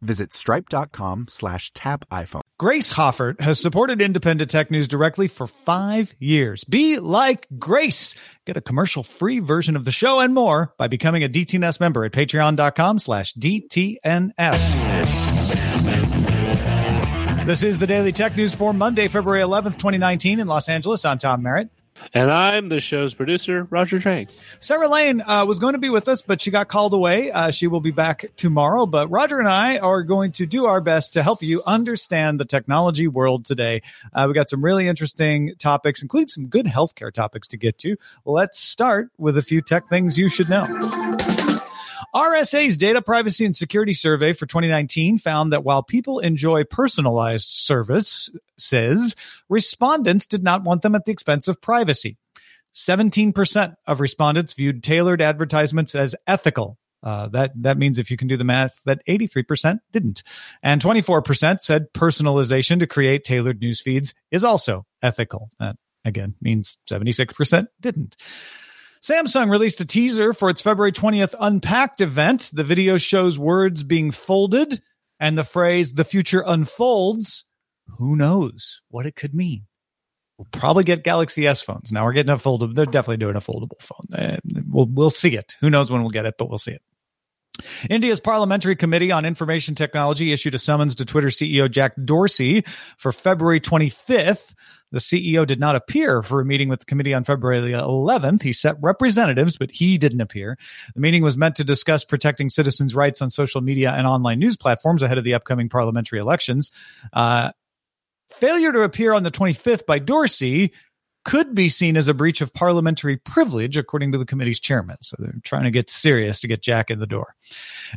visit stripe.com slash tap iPhone. Grace Hoffert has supported Independent Tech News directly for five years. Be like Grace. Get a commercial-free version of the show and more by becoming a DTNS member at patreon.com slash DTNS. This is the Daily Tech News for Monday, February 11th, 2019 in Los Angeles. I'm Tom Merritt. And I'm the show's producer, Roger Chang. Sarah Lane uh, was going to be with us, but she got called away. Uh, she will be back tomorrow. But Roger and I are going to do our best to help you understand the technology world today. Uh, we got some really interesting topics, including some good healthcare topics to get to. Let's start with a few tech things you should know. RSA's Data Privacy and Security Survey for 2019 found that while people enjoy personalized services, respondents did not want them at the expense of privacy. 17% of respondents viewed tailored advertisements as ethical. Uh, that that means if you can do the math, that 83% didn't, and 24% said personalization to create tailored news feeds is also ethical. That again means 76% didn't. Samsung released a teaser for its February 20th Unpacked event. The video shows words being folded and the phrase, the future unfolds. Who knows what it could mean? We'll probably get Galaxy S phones. Now we're getting a foldable. They're definitely doing a foldable phone. Uh, we'll, we'll see it. Who knows when we'll get it, but we'll see it. India's Parliamentary Committee on Information Technology issued a summons to Twitter CEO Jack Dorsey for February 25th. The CEO did not appear for a meeting with the committee on February 11th. He set representatives, but he didn't appear. The meeting was meant to discuss protecting citizens' rights on social media and online news platforms ahead of the upcoming parliamentary elections. Uh, failure to appear on the 25th by Dorsey could be seen as a breach of parliamentary privilege, according to the committee's chairman. So they're trying to get serious to get Jack in the door.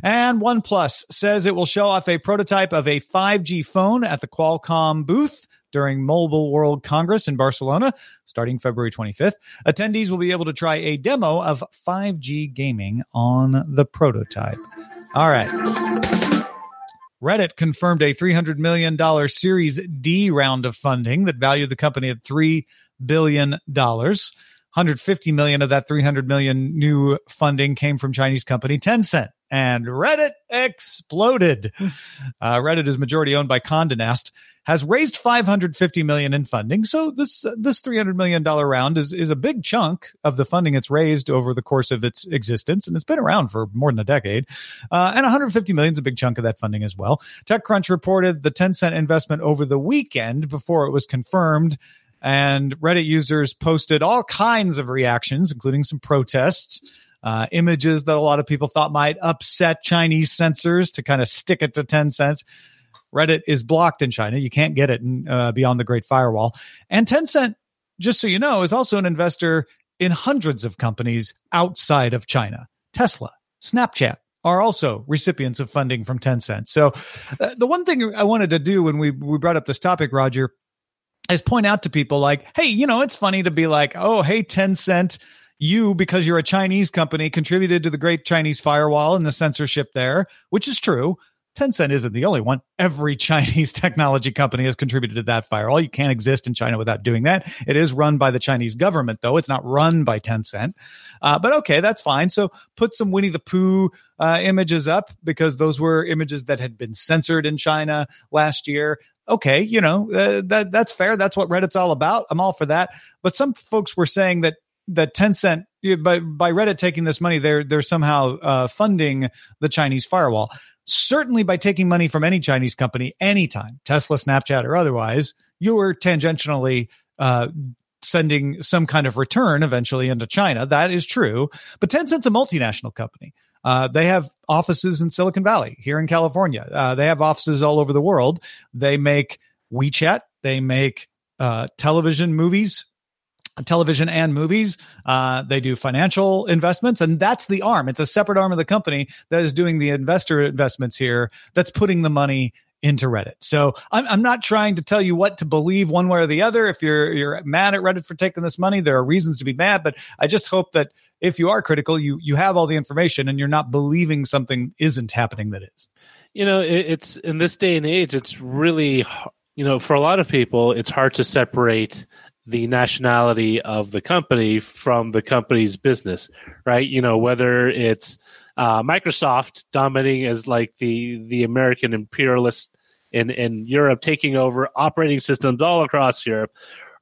And OnePlus says it will show off a prototype of a 5G phone at the Qualcomm booth during Mobile World Congress in Barcelona starting February 25th. Attendees will be able to try a demo of 5G gaming on the prototype. All right. Reddit confirmed a $300 million Series D round of funding that valued the company at $3 billion. 150 million of that 300 million new funding came from Chinese company Tencent and Reddit exploded. Uh, Reddit is majority owned by Condé Nast, has raised 550 million in funding. So this this 300 million dollar round is is a big chunk of the funding it's raised over the course of its existence, and it's been around for more than a decade. Uh, and 150 million is a big chunk of that funding as well. TechCrunch reported the Tencent investment over the weekend before it was confirmed. And Reddit users posted all kinds of reactions, including some protests uh, images that a lot of people thought might upset Chinese censors to kind of stick it to Tencent. Reddit is blocked in China. You can't get it in, uh, beyond the Great Firewall. And Tencent, just so you know, is also an investor in hundreds of companies outside of China. Tesla, Snapchat, are also recipients of funding from Tencent. So, uh, the one thing I wanted to do when we we brought up this topic, Roger, is point out to people like, hey, you know, it's funny to be like, oh, hey, Tencent, you, because you're a Chinese company, contributed to the great Chinese firewall and the censorship there, which is true. Tencent isn't the only one. Every Chinese technology company has contributed to that firewall. You can't exist in China without doing that. It is run by the Chinese government, though. It's not run by Tencent. Uh, but okay, that's fine. So put some Winnie the Pooh uh, images up because those were images that had been censored in China last year okay, you know, uh, that that's fair. That's what Reddit's all about. I'm all for that. But some folks were saying that that Tencent by by Reddit taking this money, they're they're somehow uh, funding the Chinese firewall. Certainly, by taking money from any Chinese company, anytime, Tesla, Snapchat, or otherwise, you are tangentially uh, sending some kind of return eventually into China. That is true. But Tencent's a multinational company. Uh, they have offices in Silicon Valley, here in California. Uh, they have offices all over the world. They make WeChat. They make uh, television movies television and movies. Uh, they do financial investments, and that's the arm. It's a separate arm of the company that is doing the investor investments here. That's putting the money into Reddit. So I'm, I'm not trying to tell you what to believe one way or the other. If you're you're mad at Reddit for taking this money, there are reasons to be mad. But I just hope that if you are critical, you you have all the information and you're not believing something isn't happening that is. You know, it, it's in this day and age, it's really you know for a lot of people, it's hard to separate the nationality of the company from the company's business, right? You know, whether it's uh, Microsoft dominating as like the the American imperialist in in Europe, taking over operating systems all across Europe,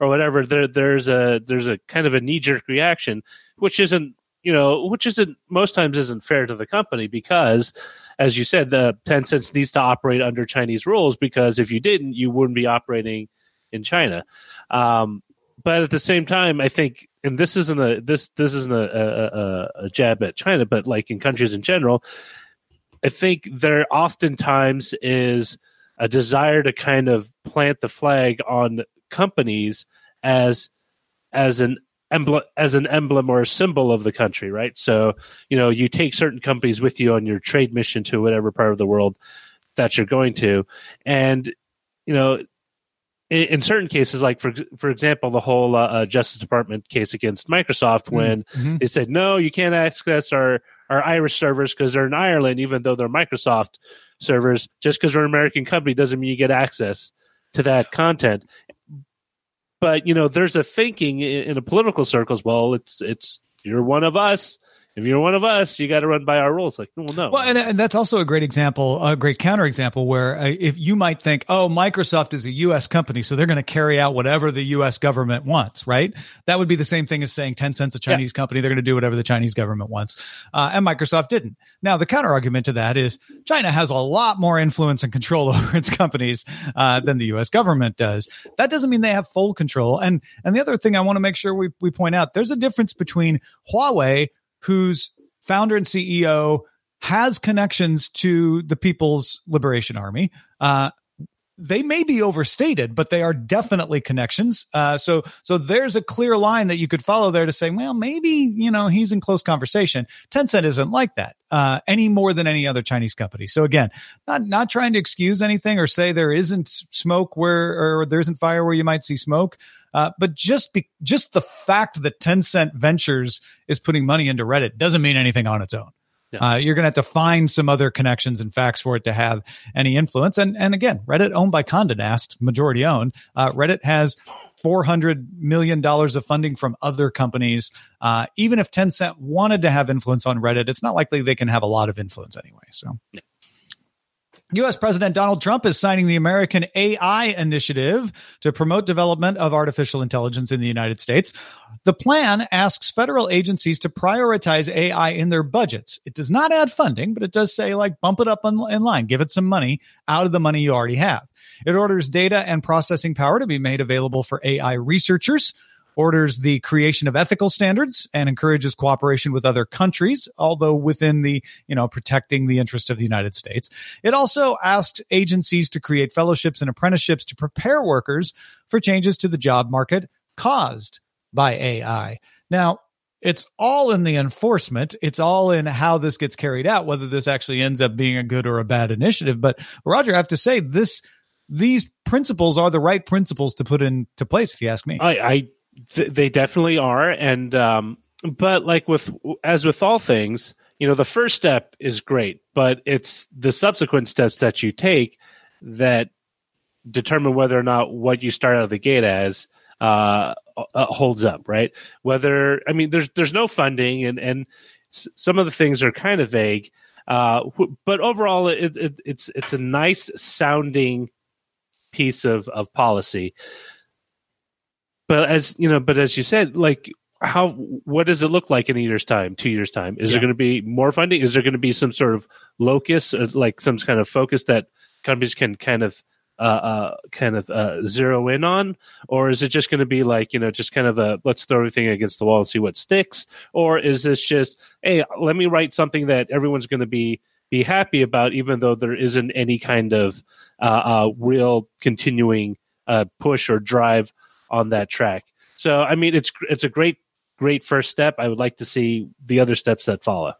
or whatever. There there's a there's a kind of a knee jerk reaction, which isn't you know which isn't most times isn't fair to the company because as you said the Tencent needs to operate under Chinese rules because if you didn't you wouldn't be operating in China. Um, but at the same time, I think, and this isn't a this this isn't a, a, a jab at China, but like in countries in general, I think there oftentimes is a desire to kind of plant the flag on companies as as an emblem as an emblem or a symbol of the country, right? So you know you take certain companies with you on your trade mission to whatever part of the world that you're going to, and you know in, in certain cases, like for for example, the whole uh, uh Justice Department case against Microsoft, mm-hmm. when mm-hmm. they said no, you can't access our our Irish servers because they're in Ireland, even though they're Microsoft servers. Just because we're an American company doesn't mean you get access to that content. But you know, there's a thinking in, in a political circles. Well, it's it's you're one of us if you're one of us, you got to run by our rules. Like, well, no. Well, and, and that's also a great example, a great counterexample where uh, if you might think, oh, Microsoft is a U.S. company, so they're going to carry out whatever the U.S. government wants, right? That would be the same thing as saying Tencent's a Chinese yeah. company. They're going to do whatever the Chinese government wants. Uh, and Microsoft didn't. Now, the counterargument to that is China has a lot more influence and control over its companies uh, than the U.S. government does. That doesn't mean they have full control. And and the other thing I want to make sure we, we point out, there's a difference between Huawei whose founder and CEO has connections to the People's Liberation Army. Uh, they may be overstated, but they are definitely connections. Uh, so, so there's a clear line that you could follow there to say, well, maybe you know he's in close conversation. Tencent isn't like that uh, any more than any other Chinese company. So again, not not trying to excuse anything or say there isn't smoke where or there isn't fire where you might see smoke. Uh, but just be, just the fact that Tencent Ventures is putting money into Reddit doesn't mean anything on its own. Yeah. Uh, you're going to have to find some other connections and facts for it to have any influence. And and again, Reddit owned by Condé Nast, majority owned. Uh, Reddit has four hundred million dollars of funding from other companies. Uh, even if Tencent wanted to have influence on Reddit, it's not likely they can have a lot of influence anyway. So. Yeah. U.S. President Donald Trump is signing the American AI Initiative to promote development of artificial intelligence in the United States. The plan asks federal agencies to prioritize AI in their budgets. It does not add funding, but it does say, like, bump it up in, in line, give it some money out of the money you already have. It orders data and processing power to be made available for AI researchers orders the creation of ethical standards and encourages cooperation with other countries, although within the, you know, protecting the interests of the United States. It also asked agencies to create fellowships and apprenticeships to prepare workers for changes to the job market caused by AI. Now, it's all in the enforcement. It's all in how this gets carried out, whether this actually ends up being a good or a bad initiative. But Roger, I have to say this, these principles are the right principles to put into place, if you ask me. I, I th- they definitely are, and um, but like with as with all things, you know the first step is great, but it's the subsequent steps that you take that determine whether or not what you start out of the gate as uh, uh, holds up, right? Whether I mean, there's there's no funding, and and some of the things are kind of vague, uh, but overall, it, it, it's it's a nice sounding piece of of policy. But as you know, but as you said, like how what does it look like in a year's time two years time? Is yeah. there going to be more funding? Is there going to be some sort of locus uh, like some kind of focus that companies can kind of uh, uh, kind of uh, zero in on, or is it just going to be like you know just kind of a let's throw everything against the wall and see what sticks, or is this just hey let me write something that everyone's going to be be happy about, even though there isn't any kind of uh, uh, real continuing uh, push or drive on that track. So I mean it's it's a great great first step. I would like to see the other steps that follow.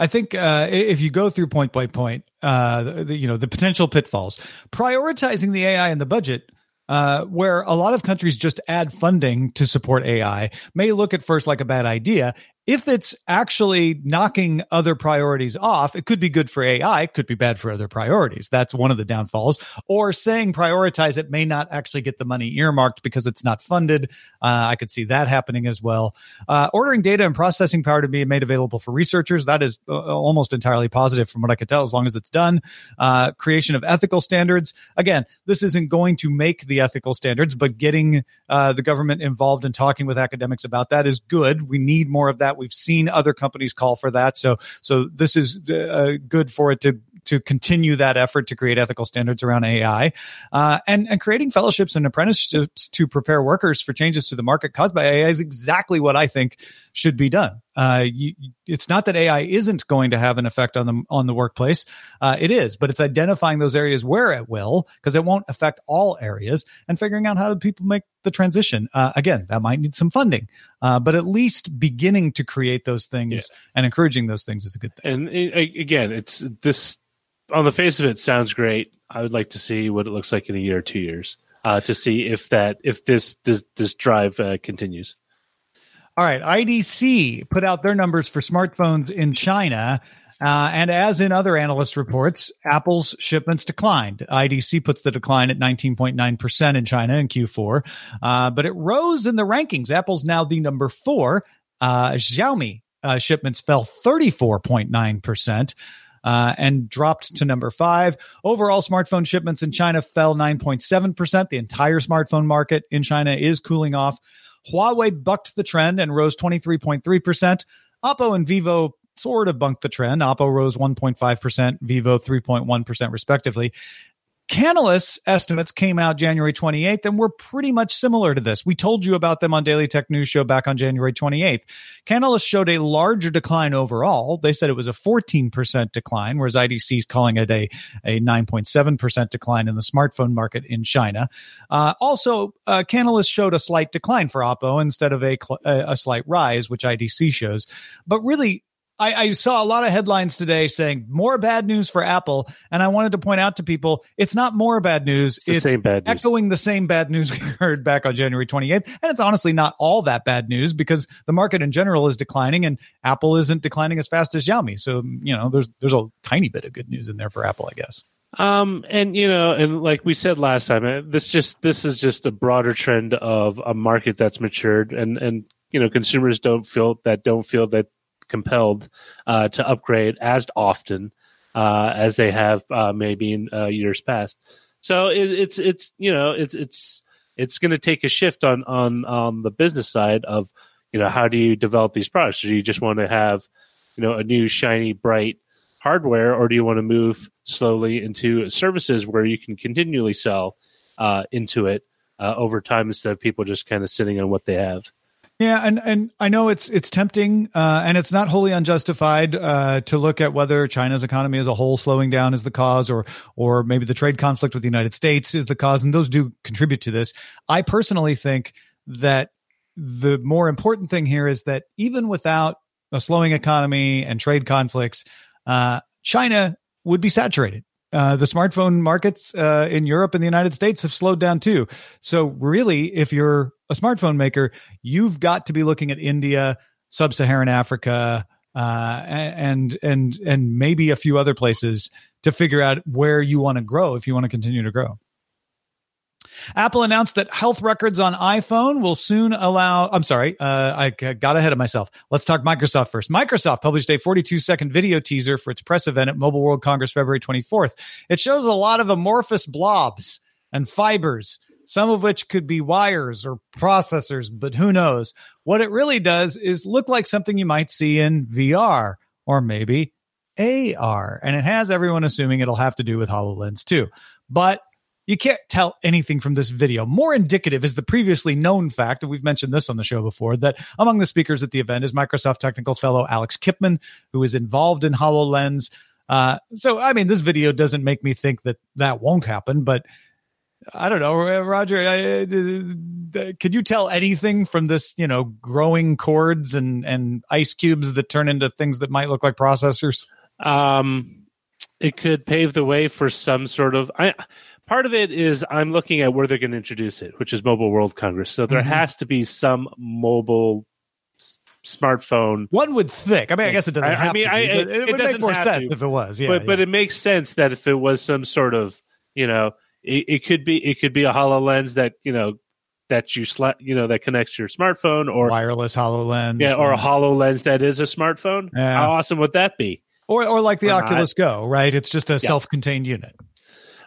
I think uh, if you go through point by point, uh, the, you know, the potential pitfalls, prioritizing the AI in the budget uh, where a lot of countries just add funding to support AI may look at first like a bad idea if it's actually knocking other priorities off, it could be good for AI, it could be bad for other priorities. That's one of the downfalls. Or saying prioritize it may not actually get the money earmarked because it's not funded. Uh, I could see that happening as well. Uh, ordering data and processing power to be made available for researchers, that is uh, almost entirely positive from what I could tell, as long as it's done. Uh, creation of ethical standards. Again, this isn't going to make the ethical standards, but getting uh, the government involved and talking with academics about that is good. We need more of that We've seen other companies call for that. So, so this is uh, good for it to to continue that effort to create ethical standards around AI, uh, and and creating fellowships and apprenticeships to prepare workers for changes to the market caused by AI is exactly what I think should be done. Uh, you, it's not that AI isn't going to have an effect on the on the workplace. Uh, it is, but it's identifying those areas where it will, because it won't affect all areas, and figuring out how do people make the transition. Uh, again, that might need some funding, uh, but at least beginning to create those things yeah. and encouraging those things is a good thing. And again, it's this on the face of it sounds great. I would like to see what it looks like in a year or two years uh, to see if that if this this this drive uh, continues. All right, IDC put out their numbers for smartphones in China. Uh, and as in other analyst reports, Apple's shipments declined. IDC puts the decline at 19.9% in China in Q4, uh, but it rose in the rankings. Apple's now the number four. Uh, Xiaomi uh, shipments fell 34.9% uh, and dropped to number five. Overall, smartphone shipments in China fell 9.7%. The entire smartphone market in China is cooling off. Huawei bucked the trend and rose 23.3%. Oppo and Vivo sort of bunked the trend. Oppo rose 1.5%, Vivo 3.1% respectively. Canalys estimates came out January 28th and were pretty much similar to this. We told you about them on Daily Tech News Show back on January 28th. Canalys showed a larger decline overall. They said it was a 14% decline, whereas IDC is calling it a, a 9.7% decline in the smartphone market in China. Uh, also, uh, Canalys showed a slight decline for Oppo instead of a, a slight rise, which IDC shows. But really, I, I, saw a lot of headlines today saying more bad news for Apple, and I wanted to point out to people it's not more bad news. It's, it's same bad news. echoing the same bad news we heard back on January 28th, and it's honestly not all that bad news because the market in general is declining, and Apple isn't declining as fast as Xiaomi. So you know, there's there's a tiny bit of good news in there for Apple, I guess. Um, and you know, and like we said last time, uh, this just this is just a broader trend of a market that's matured, and and you know, consumers don't feel that don't feel that compelled uh, to upgrade as often uh, as they have uh, maybe in uh, years past. So it, it's it's you know it's it's it's going to take a shift on on on the business side of you know how do you develop these products? Do you just want to have you know a new shiny bright hardware, or do you want to move slowly into services where you can continually sell uh, into it uh, over time instead of people just kind of sitting on what they have? Yeah, and and I know it's it's tempting, uh, and it's not wholly unjustified uh, to look at whether China's economy as a whole slowing down is the cause, or or maybe the trade conflict with the United States is the cause, and those do contribute to this. I personally think that the more important thing here is that even without a slowing economy and trade conflicts, uh, China would be saturated. Uh, the smartphone markets uh, in Europe and the United States have slowed down too. So, really, if you're a smartphone maker, you've got to be looking at India, sub Saharan Africa, uh, and and and maybe a few other places to figure out where you want to grow if you want to continue to grow. Apple announced that health records on iPhone will soon allow. I'm sorry, uh, I got ahead of myself. Let's talk Microsoft first. Microsoft published a 42 second video teaser for its press event at Mobile World Congress February 24th. It shows a lot of amorphous blobs and fibers, some of which could be wires or processors, but who knows? What it really does is look like something you might see in VR or maybe AR. And it has everyone assuming it'll have to do with HoloLens too. But you can't tell anything from this video. More indicative is the previously known fact, and we've mentioned this on the show before, that among the speakers at the event is Microsoft technical fellow Alex Kipman, who is involved in HoloLens. Uh, so, I mean, this video doesn't make me think that that won't happen, but I don't know, Roger. I, uh, could you tell anything from this, you know, growing cords and and ice cubes that turn into things that might look like processors? Um, it could pave the way for some sort of. I part of it is I'm looking at where they're going to introduce it, which is Mobile World Congress. So there mm-hmm. has to be some mobile s- smartphone. One would think. I mean, I guess it doesn't. I, I mean, I, it, it, it, would make more sense to. if it was. Yeah, but yeah. but it makes sense that if it was some sort of you know, it, it could be it could be a Hololens that you know that you sla- you know that connects your smartphone or wireless Hololens. Yeah, or a Hololens that is a smartphone. Yeah. How awesome would that be? Or or like the or Oculus not. Go, right? It's just a yeah. self-contained unit.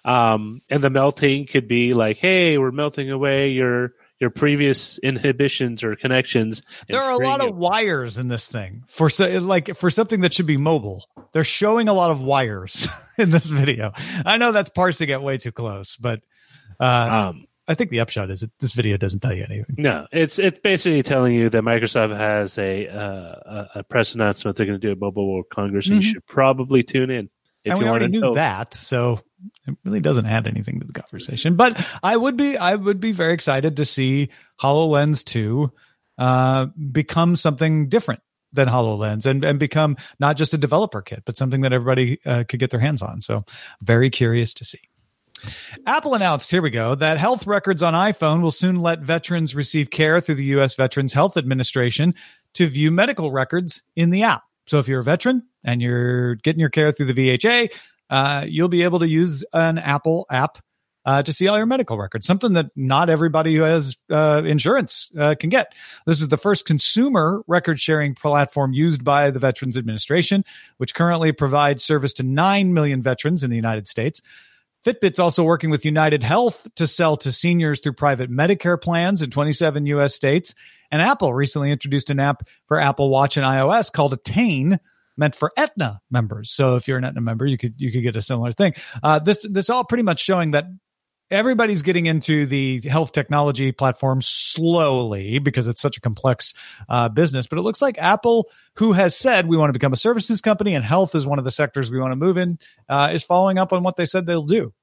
Um, and the melting could be like, hey, we're melting away your your previous inhibitions or connections. There are a lot of wires in this thing for so like for something that should be mobile. They're showing a lot of wires in this video. I know that's parsing it way too close, but uh, um, I think the upshot is that this video doesn't tell you anything. No, it's it's basically telling you that Microsoft has a uh, a press announcement they're going to do at Mobile World Congress, and mm-hmm. you should probably tune in. If and we already knew know. that, so it really doesn't add anything to the conversation. But I would be I would be very excited to see HoloLens 2 uh, become something different than HoloLens and, and become not just a developer kit, but something that everybody uh, could get their hands on. So very curious to see. Apple announced, here we go, that health records on iPhone will soon let veterans receive care through the U.S. Veterans Health Administration to view medical records in the app. So if you're a veteran and you're getting your care through the VHA, uh, you'll be able to use an Apple app uh, to see all your medical records, something that not everybody who has uh, insurance uh, can get. This is the first consumer record sharing platform used by the Veterans Administration, which currently provides service to 9 million veterans in the United States. Fitbit's also working with United Health to sell to seniors through private Medicare plans in 27 US states. And Apple recently introduced an app for Apple Watch and iOS called Attain meant for Aetna members. So if you're an Aetna member, you could you could get a similar thing. Uh, this this all pretty much showing that everybody's getting into the health technology platform slowly because it's such a complex uh, business. But it looks like Apple, who has said we want to become a services company and health is one of the sectors we want to move in, uh, is following up on what they said they'll do.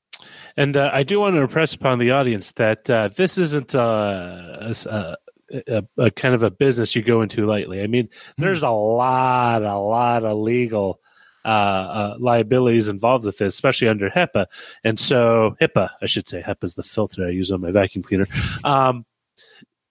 And uh, I do want to impress upon the audience that uh, this isn't uh, a, a, a, kind of a business you go into lightly. I mean, hmm. there's a lot, a lot of legal uh, uh, liabilities involved with this, especially under HIPAA. And so, HIPAA, I should say, HEPA is the filter I use on my vacuum cleaner. Um,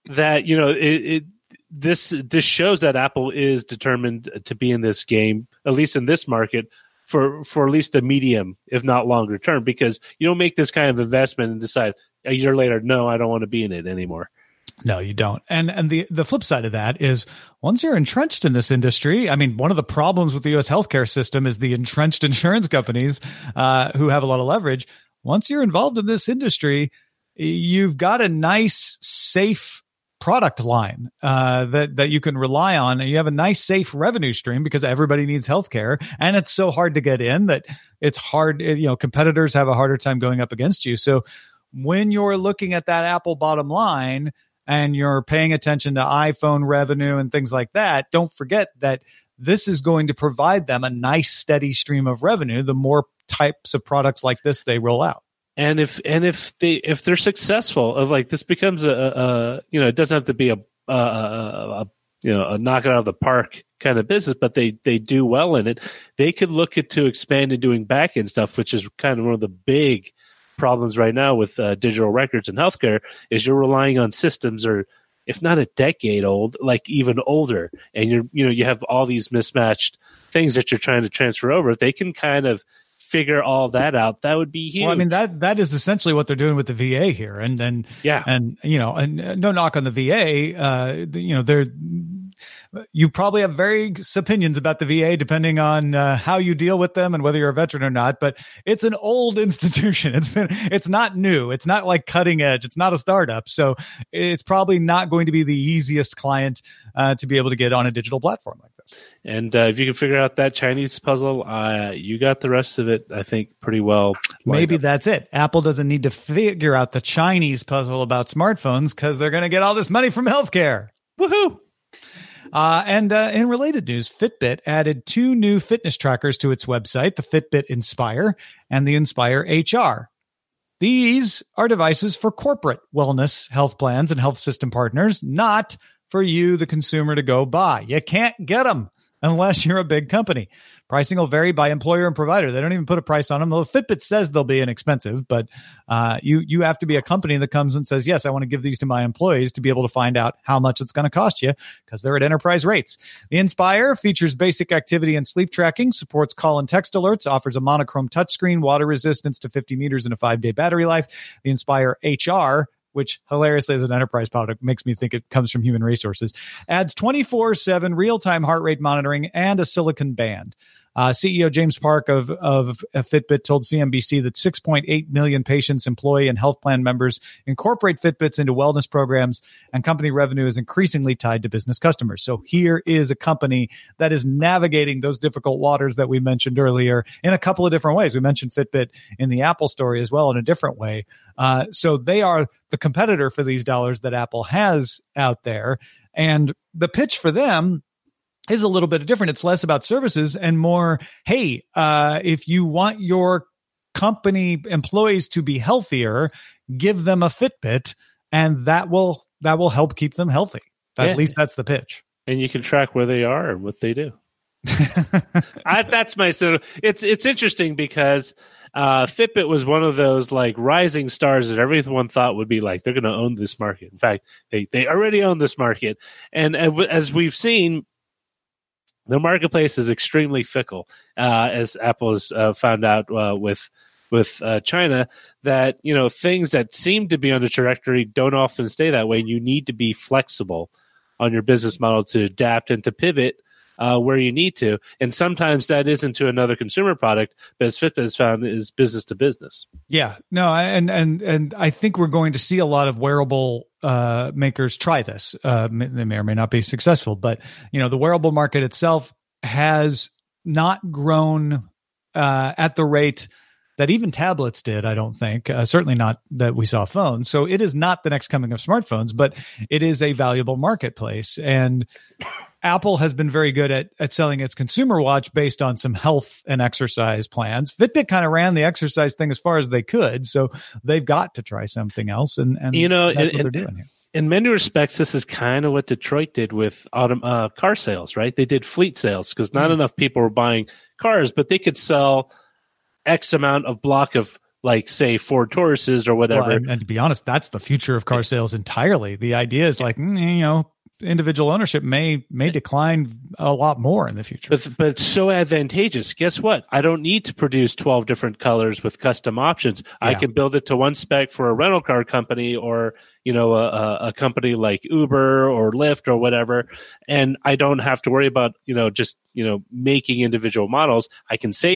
that you know, it, it this this shows that Apple is determined to be in this game, at least in this market, for for at least a medium, if not longer term, because you don't make this kind of investment and decide a year later, no, I don't want to be in it anymore. No, you don't. And and the the flip side of that is once you're entrenched in this industry, I mean, one of the problems with the U.S. healthcare system is the entrenched insurance companies uh, who have a lot of leverage. Once you're involved in this industry, you've got a nice, safe product line uh, that that you can rely on, and you have a nice, safe revenue stream because everybody needs healthcare, and it's so hard to get in that it's hard. You know, competitors have a harder time going up against you. So when you're looking at that Apple bottom line and you're paying attention to iPhone revenue and things like that, don't forget that this is going to provide them a nice steady stream of revenue the more types of products like this they roll out. And if and if they if they're successful of like this becomes a, a you know it doesn't have to be a, a, a, you know a knock it out of the park kind of business but they they do well in it. They could look at to expand and doing back end stuff which is kind of one of the big problems right now with uh, digital records and healthcare is you're relying on systems or if not a decade old, like even older, and you're you know you have all these mismatched things that you're trying to transfer over. If they can kind of figure all that out, that would be huge. Well, I mean that that is essentially what they're doing with the VA here, and then yeah, and you know, and uh, no knock on the VA, uh, you know, they're you probably have various opinions about the VA depending on uh, how you deal with them and whether you're a veteran or not. But it's an old institution. It's been it's not new. It's not like cutting edge. It's not a startup. So it's probably not going to be the easiest client uh, to be able to get on a digital platform like this. And uh, if you can figure out that Chinese puzzle, uh, you got the rest of it. I think pretty well. Maybe up. that's it. Apple doesn't need to figure out the Chinese puzzle about smartphones because they're going to get all this money from healthcare. Woohoo! Uh, and uh, in related news, Fitbit added two new fitness trackers to its website the Fitbit Inspire and the Inspire HR. These are devices for corporate wellness health plans and health system partners, not for you, the consumer, to go buy. You can't get them unless you're a big company. Pricing will vary by employer and provider. They don't even put a price on them. Though Fitbit says they'll be inexpensive, but uh, you you have to be a company that comes and says, "Yes, I want to give these to my employees to be able to find out how much it's going to cost you because they're at enterprise rates." The Inspire features basic activity and sleep tracking, supports call and text alerts, offers a monochrome touchscreen, water resistance to 50 meters, and a five day battery life. The Inspire HR which hilariously as an enterprise product makes me think it comes from human resources, adds 24 7 real time heart rate monitoring and a silicon band. Uh, CEO James Park of, of Fitbit told CNBC that 6.8 million patients, employee, and health plan members incorporate Fitbits into wellness programs, and company revenue is increasingly tied to business customers. So here is a company that is navigating those difficult waters that we mentioned earlier in a couple of different ways. We mentioned Fitbit in the Apple story as well in a different way. Uh, so they are the competitor for these dollars that Apple has out there. And the pitch for them is a little bit different. It's less about services and more, hey, uh, if you want your company employees to be healthier, give them a Fitbit, and that will that will help keep them healthy. At yeah. least that's the pitch. And you can track where they are and what they do. I, that's my so. It's it's interesting because uh, Fitbit was one of those like rising stars that everyone thought would be like they're going to own this market. In fact, they they already own this market, and as we've seen the marketplace is extremely fickle, uh, as Apple has uh, found out uh, with with uh, China. That you know things that seem to be on the trajectory don't often stay that way. You need to be flexible on your business model to adapt and to pivot uh, where you need to. And sometimes that isn't to another consumer product, but as Fitbit has found, is business to business. Yeah, no, and and and I think we're going to see a lot of wearable uh, makers try this. Uh, they may or may not be successful, but you know the wearable market itself has not grown uh, at the rate that even tablets did. I don't think, uh, certainly not that we saw phones. So it is not the next coming of smartphones, but it is a valuable marketplace and. Apple has been very good at, at selling its consumer watch based on some health and exercise plans. Fitbit kind of ran the exercise thing as far as they could, so they've got to try something else. And, and you know, that's what they're doing here. In many respects, this is kind of what Detroit did with autom- uh, car sales, right? They did fleet sales because not mm. enough people were buying cars, but they could sell X amount of block of like say Ford Tauruses or whatever. Well, and, and, to be honest, that's the future of car sales entirely. The idea is like, mm, you know, individual ownership may may decline a lot more in the future. But, but it's so advantageous. Guess what? I don't need to produce 12 different colors with custom options. Yeah. I can build it to one spec for a rental car company or, you know, a, a company like Uber or Lyft or whatever. And I don't have to worry about, you know, just, you know, making individual models. I can say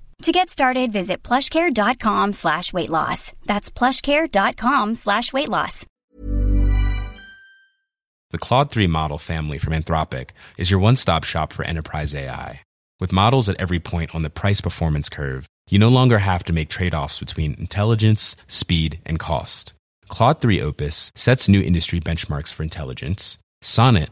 To get started, visit plushcare.com slash weight loss. That's plushcare.com slash weight loss. The Claude 3 model family from Anthropic is your one-stop shop for enterprise AI. With models at every point on the price performance curve, you no longer have to make trade-offs between intelligence, speed, and cost. Claude 3 Opus sets new industry benchmarks for intelligence. Sonnet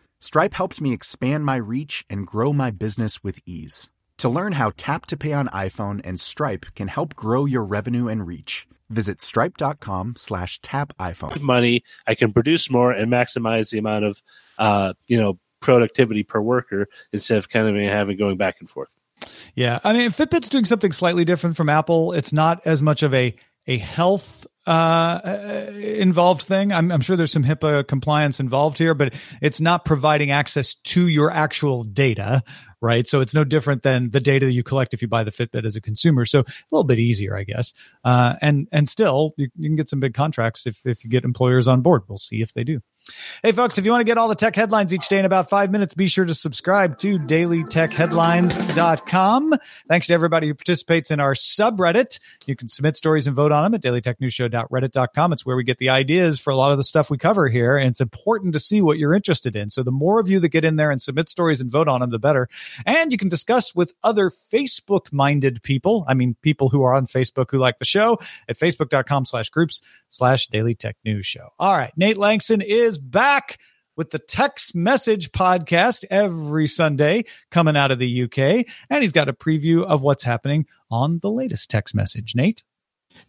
Stripe helped me expand my reach and grow my business with ease. To learn how Tap to Pay on iPhone and Stripe can help grow your revenue and reach, visit stripe.com slash tap iPhone. money, I can produce more and maximize the amount of uh, you know productivity per worker instead of kind of having going back and forth. Yeah, I mean, Fitbit's doing something slightly different from Apple. It's not as much of a a health uh, involved thing. I'm, I'm, sure there's some HIPAA compliance involved here, but it's not providing access to your actual data, right? So it's no different than the data that you collect if you buy the Fitbit as a consumer. So a little bit easier, I guess. Uh, and and still, you, you, can get some big contracts if if you get employers on board. We'll see if they do. Hey, folks, if you want to get all the tech headlines each day in about five minutes, be sure to subscribe to dailytechheadlines.com. Thanks to everybody who participates in our subreddit. You can submit stories and vote on them at dailytechnewsshow.reddit.com. It's where we get the ideas for a lot of the stuff we cover here. And it's important to see what you're interested in. So the more of you that get in there and submit stories and vote on them, the better. And you can discuss with other Facebook minded people. I mean, people who are on Facebook who like the show at facebook.com slash groups slash daily tech news show. All right. Nate Lanxon is is back with the text message podcast every Sunday coming out of the UK. And he's got a preview of what's happening on the latest text message. Nate?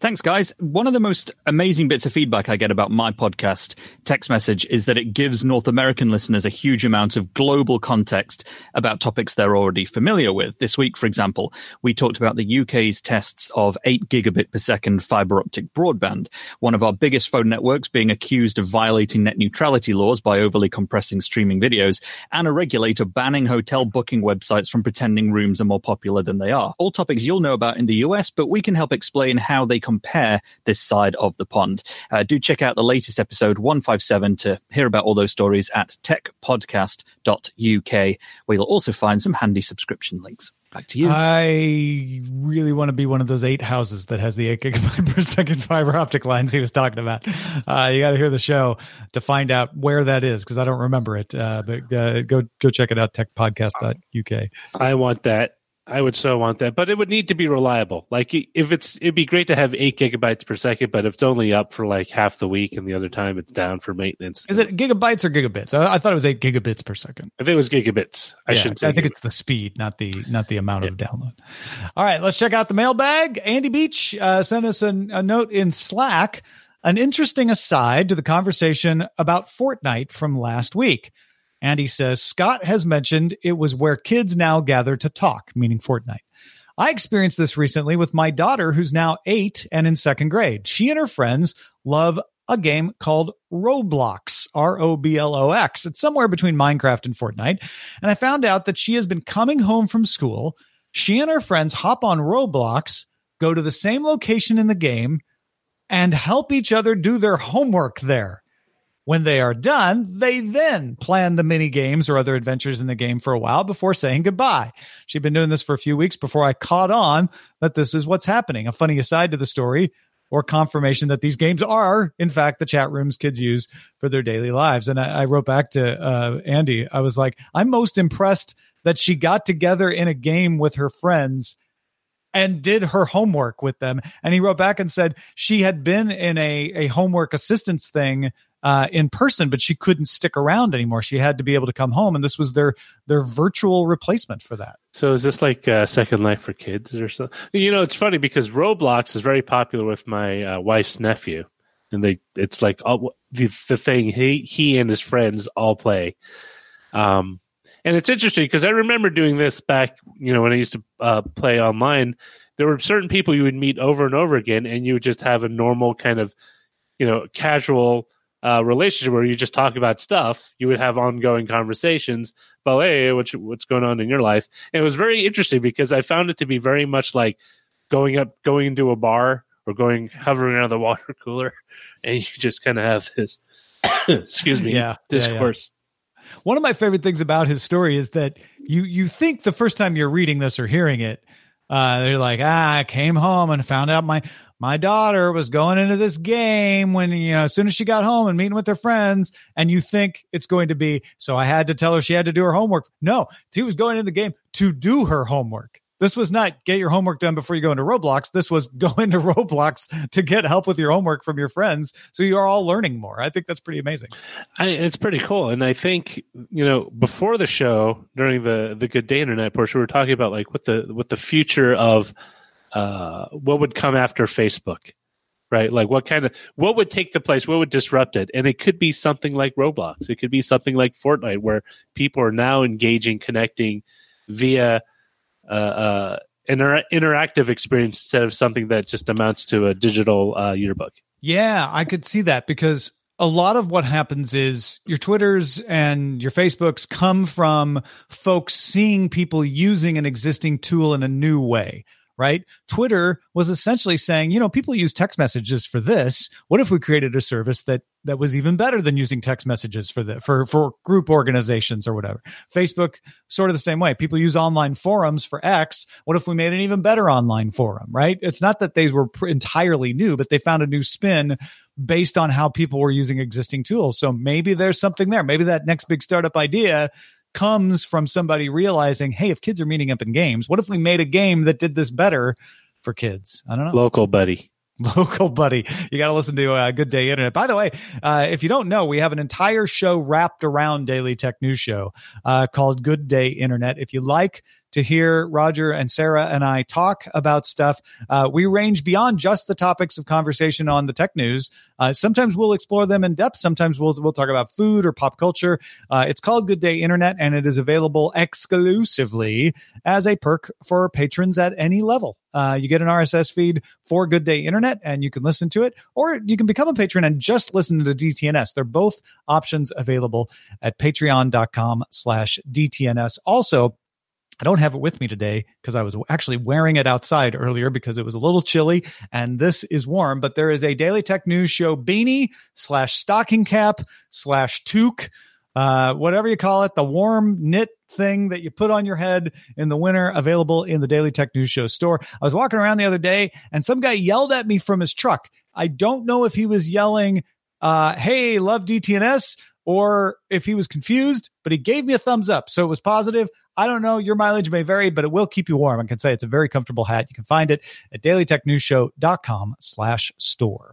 Thanks, guys. One of the most amazing bits of feedback I get about my podcast, Text Message, is that it gives North American listeners a huge amount of global context about topics they're already familiar with. This week, for example, we talked about the UK's tests of 8 gigabit per second fiber optic broadband, one of our biggest phone networks being accused of violating net neutrality laws by overly compressing streaming videos, and a regulator banning hotel booking websites from pretending rooms are more popular than they are. All topics you'll know about in the US, but we can help explain how they compare this side of the pond. Uh, do check out the latest episode 157 to hear about all those stories at techpodcast.uk, where you'll also find some handy subscription links. Back to you. I really want to be one of those eight houses that has the eight gigabyte per second fiber optic lines he was talking about. Uh, you got to hear the show to find out where that is because I don't remember it. Uh, but uh, go go check it out, techpodcast.uk. I want that I would so want that, but it would need to be reliable. Like if it's, it'd be great to have eight gigabytes per second, but if it's only up for like half the week and the other time it's down for maintenance. Is it gigabytes or gigabits? I, I thought it was eight gigabits per second. I think it was gigabits. I yeah, should. I think it's the speed, not the not the amount yeah. of download. All right, let's check out the mailbag. Andy Beach uh, sent us a, a note in Slack. An interesting aside to the conversation about Fortnite from last week. And he says, Scott has mentioned it was where kids now gather to talk, meaning Fortnite. I experienced this recently with my daughter, who's now eight and in second grade. She and her friends love a game called Roblox, R O B L O X. It's somewhere between Minecraft and Fortnite. And I found out that she has been coming home from school. She and her friends hop on Roblox, go to the same location in the game, and help each other do their homework there. When they are done, they then plan the mini games or other adventures in the game for a while before saying goodbye. She'd been doing this for a few weeks before I caught on that this is what's happening. A funny aside to the story or confirmation that these games are, in fact, the chat rooms kids use for their daily lives. And I, I wrote back to uh, Andy, I was like, I'm most impressed that she got together in a game with her friends and did her homework with them. And he wrote back and said she had been in a, a homework assistance thing uh, in person, but she couldn't stick around anymore. She had to be able to come home, and this was their their virtual replacement for that. So is this like uh, Second Life for kids or something? You know, it's funny because Roblox is very popular with my uh, wife's nephew, and they it's like all, the the thing he he and his friends all play. Um, And it's interesting because I remember doing this back, you know, when I used to uh, play online. There were certain people you would meet over and over again, and you would just have a normal kind of, you know, casual uh, relationship where you just talk about stuff. You would have ongoing conversations about, hey, what's what's going on in your life? And it was very interesting because I found it to be very much like going up, going into a bar or going hovering around the water cooler, and you just kind of have this, excuse me, Yeah, yeah, discourse. One of my favorite things about his story is that you you think the first time you're reading this or hearing it, uh, they're like, ah, I came home and found out my my daughter was going into this game when you know as soon as she got home and meeting with her friends, and you think it's going to be so I had to tell her she had to do her homework. No, she was going in the game to do her homework. This was not get your homework done before you go into Roblox. This was go into Roblox to get help with your homework from your friends. So you are all learning more. I think that's pretty amazing. I, it's pretty cool, and I think you know before the show during the the Good Day Internet portion, we were talking about like what the what the future of uh, what would come after Facebook, right? Like what kind of what would take the place, what would disrupt it, and it could be something like Roblox, it could be something like Fortnite, where people are now engaging, connecting via uh, uh, inter- interactive experience instead of something that just amounts to a digital uh, yearbook. Yeah, I could see that because a lot of what happens is your Twitters and your Facebooks come from folks seeing people using an existing tool in a new way. Right. Twitter was essentially saying, you know, people use text messages for this. What if we created a service that that was even better than using text messages for the for for group organizations or whatever. Facebook sort of the same way. People use online forums for X. What if we made an even better online forum, right? It's not that they were entirely new, but they found a new spin based on how people were using existing tools. So maybe there's something there. Maybe that next big startup idea comes from somebody realizing, hey, if kids are meeting up in games, what if we made a game that did this better for kids? I don't know. Local buddy. local buddy. You got to listen to uh, Good Day Internet. By the way, uh, if you don't know, we have an entire show wrapped around Daily Tech News Show uh, called Good Day Internet. If you like to hear Roger and Sarah and I talk about stuff. Uh, we range beyond just the topics of conversation on the tech news. Uh, sometimes we'll explore them in depth. Sometimes we'll we'll talk about food or pop culture. Uh, it's called Good Day Internet, and it is available exclusively as a perk for patrons at any level. Uh, you get an RSS feed for Good Day Internet, and you can listen to it, or you can become a patron and just listen to DTNS. They're both options available at patreon.com slash DTNS. Also, I don't have it with me today because I was actually wearing it outside earlier because it was a little chilly and this is warm. But there is a Daily Tech News Show beanie slash stocking cap slash toque, uh, whatever you call it, the warm knit thing that you put on your head in the winter available in the Daily Tech News Show store. I was walking around the other day and some guy yelled at me from his truck. I don't know if he was yelling, uh, hey, love DTNS or if he was confused, but he gave me a thumbs up. So it was positive. I don't know. Your mileage may vary, but it will keep you warm. I can say it's a very comfortable hat. You can find it at dailytechnewsshow.com slash store.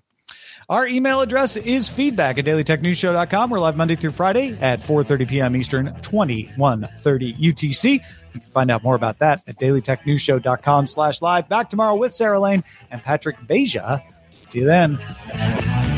Our email address is feedback at dailytechnewsshow.com. We're live Monday through Friday at 4.30 p.m. Eastern, 2130 UTC. You can find out more about that at dailytechnewsshow.com slash live. Back tomorrow with Sarah Lane and Patrick Beja. See you then.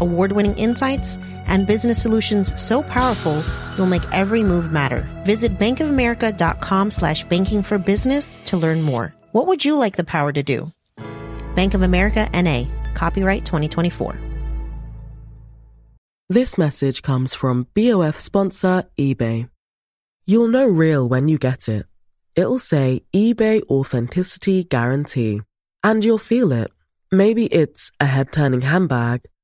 award winning insights, and business solutions so powerful you'll make every move matter. Visit bankofamerica.com slash banking for business to learn more. What would you like the power to do? Bank of America NA, copyright 2024. This message comes from BOF sponsor eBay. You'll know real when you get it. It'll say eBay Authenticity Guarantee. And you'll feel it. Maybe it's a head turning handbag,